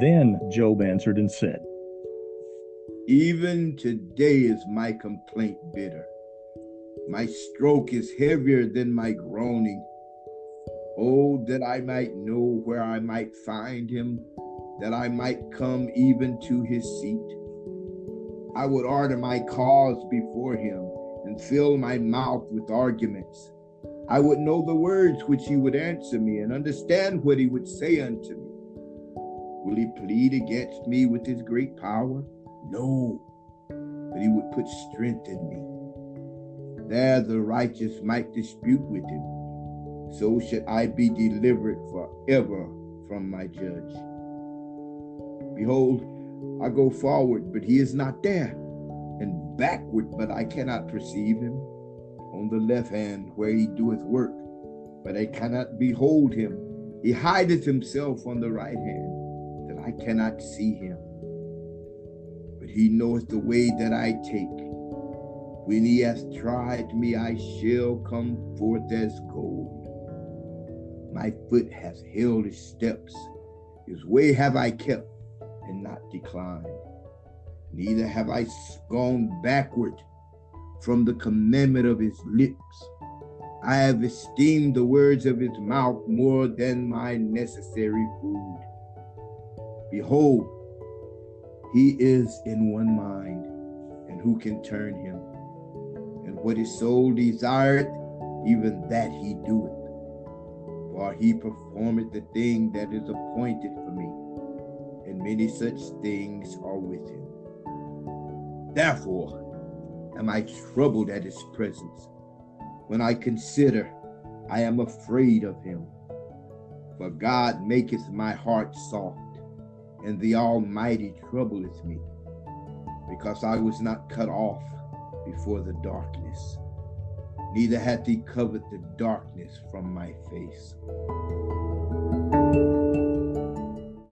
Then Job answered and said, Even today is my complaint bitter. My stroke is heavier than my groaning. Oh, that I might know where I might find him, that I might come even to his seat. I would order my cause before him and fill my mouth with arguments. I would know the words which he would answer me and understand what he would say unto me. Will he plead against me with his great power? No, but he would put strength in me. There the righteous might dispute with him. So should I be delivered forever from my judge. Behold, I go forward, but he is not there, and backward, but I cannot perceive him. On the left hand, where he doeth work, but I cannot behold him. He hideth himself on the right hand, cannot see him. But he knoweth the way that I take. When he hath tried me, I shall come forth as gold. My foot hath held his steps, his way have I kept and not declined. Neither have I gone backward from the commandment of his lips. I have esteemed the words of his mouth more than my necessary food. Behold, he is in one mind, and who can turn him? And what his soul desireth, even that he doeth. For he performeth the thing that is appointed for me and many such things are with him. Therefore am I troubled at his presence. When I consider, I am afraid of him. For God maketh my heart soft, and the Almighty troubleth me, because I was not cut off before the darkness, neither hath he covered the darkness from my face.